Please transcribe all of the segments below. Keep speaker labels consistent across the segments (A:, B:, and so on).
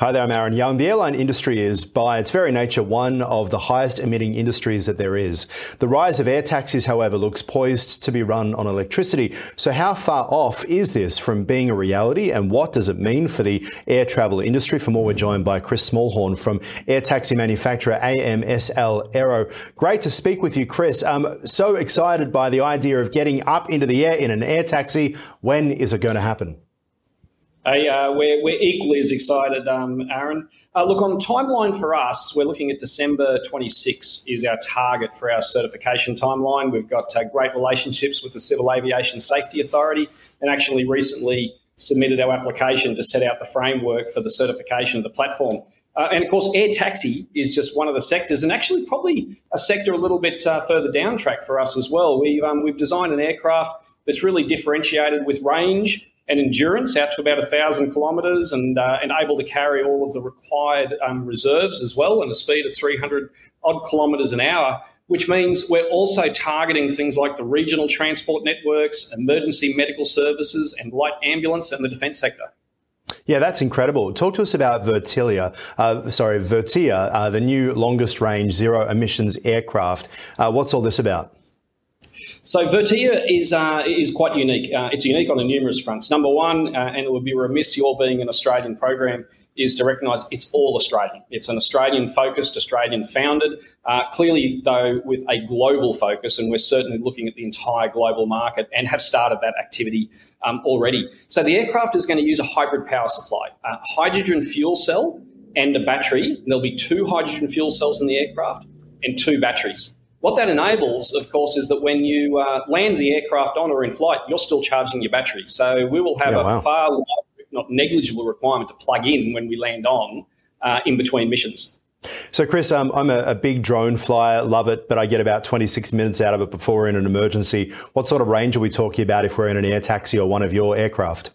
A: Hi there, I'm Aaron Young. The airline industry is, by its very nature, one of the highest emitting industries that there is. The rise of air taxis, however, looks poised to be run on electricity. So, how far off is this from being a reality, and what does it mean for the air travel industry? For more, we're joined by Chris Smallhorn from air taxi manufacturer AMSL Aero. Great to speak with you, Chris. I'm so excited by the idea of getting up into the air in an air taxi. When is it going to happen?
B: Hey, uh, we're, we're equally as excited, um, Aaron. Uh, look, on timeline for us, we're looking at December 26 is our target for our certification timeline. We've got uh, great relationships with the Civil Aviation Safety Authority and actually recently submitted our application to set out the framework for the certification of the platform. Uh, and of course, air taxi is just one of the sectors, and actually probably a sector a little bit uh, further down track for us as well. We've, um, we've designed an aircraft that's really differentiated with range and endurance out to about 1,000 kilometres and, uh, and able to carry all of the required um, reserves as well and a speed of 300 odd kilometres an hour, which means we're also targeting things like the regional transport networks, emergency medical services, and light ambulance and the defence sector.
A: Yeah, that's incredible. Talk to us about Vertilia, uh, sorry, Vertiia, uh, the new longest range zero emissions aircraft. Uh, what's all this about?
B: So Vertiia is uh, is quite unique. Uh, it's unique on a numerous fronts. Number one, uh, and it would be remiss your being an Australian program, is to recognise it's all Australian. It's an Australian focused, Australian founded. Uh, clearly, though, with a global focus, and we're certainly looking at the entire global market and have started that activity um, already. So the aircraft is going to use a hybrid power supply, a hydrogen fuel cell and a battery. And there'll be two hydrogen fuel cells in the aircraft and two batteries. What that enables, of course, is that when you uh, land the aircraft on or in flight, you're still charging your battery. So we will have yeah, a wow. far not negligible requirement to plug in when we land on uh, in between missions.
A: So, Chris, um, I'm a, a, big drone flyer, love it, but I get about 26 minutes out of it before we're in an emergency. What sort of range are we talking about if we're in an air taxi or one of your aircraft?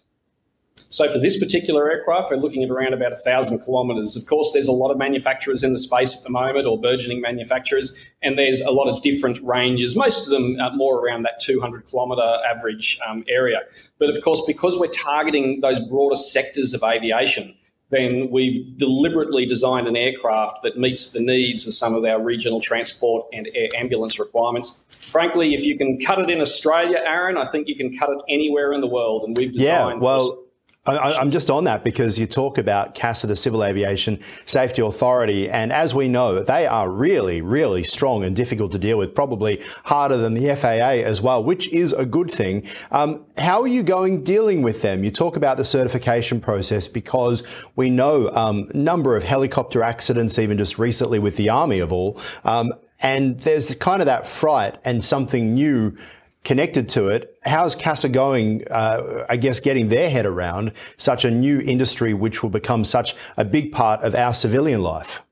B: So for this particular aircraft, we're looking at around about 1,000 kilometres. Of course, there's a lot of manufacturers in the space at the moment, or burgeoning manufacturers, and there's a lot of different ranges, most of them are more around that 200 kilometre average um, area. But of course, because we're targeting those broader sectors of aviation, then we've deliberately designed an aircraft that meets the needs of some of our regional transport and air ambulance requirements. Frankly, if you can cut it in Australia, Aaron, I think you can cut it anywhere in the world. And we've designed
A: yeah, well, I, am just on that because you talk about CASA, the Civil Aviation Safety Authority, and as we know, they are really, really strong and difficult to deal with, probably harder than the FAA as well, which is a good thing. Um, how are you going dealing with them? You talk about the certification process because we know a um, number of helicopter accidents, even just recently with the Army of all, um, and there's kind of that fright and something new connected to it. How's CASA going, uh, I guess, getting their head around such a new industry which will become such a big part of our civilian life?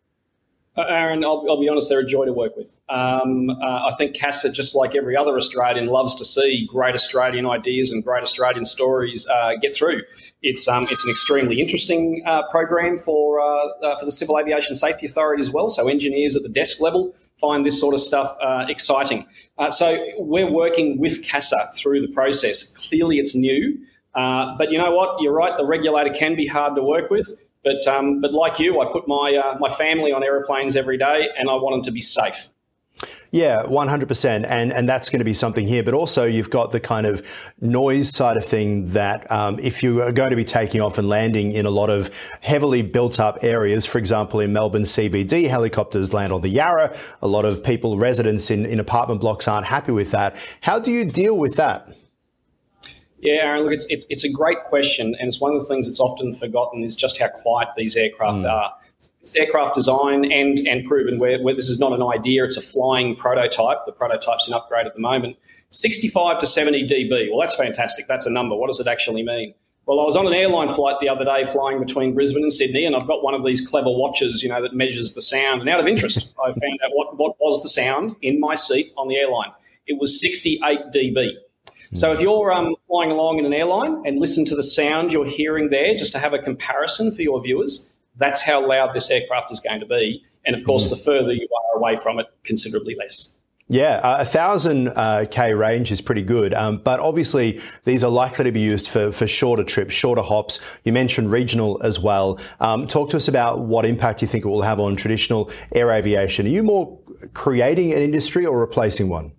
B: Uh, Aaron, I'll, I'll, be honest, they're a joy to work with. Um, uh, I think CASA, just like every other Australian, loves to see great Australian ideas and great Australian stories uh, get through. It's um, it's an extremely interesting uh, program for uh, uh, for the Civil Aviation Safety Authority as well. So engineers at the desk level find this sort of stuff exciting. so we're working with CASA through the process. Clearly, it's new, but you know what? You're right. The regulator can be hard to work with. But um, but like you, I put my uh, my family on aeroplanes every day, and I want them to be safe.
A: Yeah, 100%. And, and that's going to be something here. But also, you've got the kind of noise side of thing that um, if you are going to be taking off and landing in a lot of heavily built up areas, for example, in Melbourne CBD, helicopters land on the Yarra. A lot of people, residents in, in apartment blocks aren't happy with that. How do you deal with that?
B: Yeah, Aaron, look, it's, it's, it's, a great question, and it's one of the things that's often forgotten is just how quiet these aircraft mm. are. It's aircraft design and, and proven, where, where this is not an idea, it's a flying prototype. The prototype's in upgrade at the moment. 65 to 70 dB. Well, that's fantastic. That's a number. What does it actually mean? Well, I was on an airline flight the other day flying between Brisbane and Sydney, and I've got one of these clever watches, you know, that measures the sound. And out of interest, I found out what, what was the sound in my seat on the airline. It was 68 dB. So if you're um, flying along in an airline and listen to the sound you're hearing there, just to have a comparison for your viewers, that's how loud this aircraft is going to be. And of course, mm. the further you are away from it, considerably less.
A: Yeah, uh, a thousand uh, k range is pretty good, um, but obviously these are likely to be used for, for shorter trips, shorter hops. You mentioned regional as well. Um, talk to us about what impact you think it will have on traditional air aviation. Are you more creating an industry or replacing one?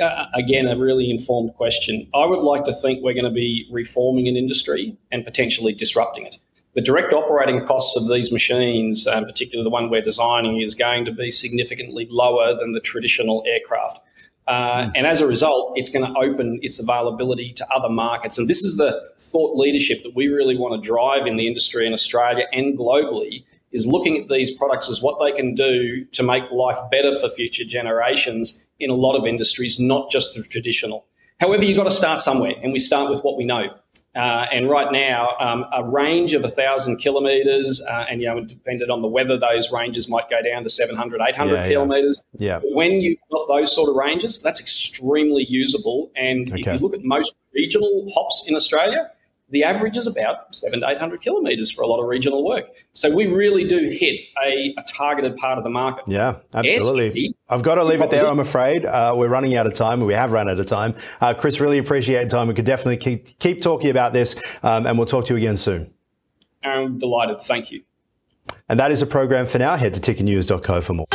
B: Uh, again, a really informed question. I would like to think we're going to be reforming an industry and potentially disrupting it the direct operating costs of these machines, um, particularly the one we're designing, is going to be significantly lower than the traditional aircraft. Uh, hmm. and as a result, it's going to open its availability to other markets. And this is the thought leadership that we really want to drive in the industry in Australia and globally is looking at these products as what they can do to make life better for future generations in a lot of industries, not just the traditional. However, you've got to start somewhere, and we start with what we know. Uh, and right now, um, a range of 1,000 kilometres, uh, and you know, depending on the weather, those ranges might go down to 700, 800 yeah, kilometres.
A: Yeah.
B: yeah. When you've got those sort of ranges, that's extremely usable. And okay. if you look at most regional hops in Australia, the average is about seven to 800 kilometres for a lot of regional work. So we really do hit a, a targeted part of the market.
A: Yeah, absolutely. I've got to leave it there, I'm afraid. Uh, we're running out of time. We have run out of time. Uh, Chris, really appreciate your time. We could definitely keep, keep talking about this, um, and we'll talk to you again soon.
B: I'm delighted. Thank you.
A: And that is a program for now. Head to tickernews.co for more.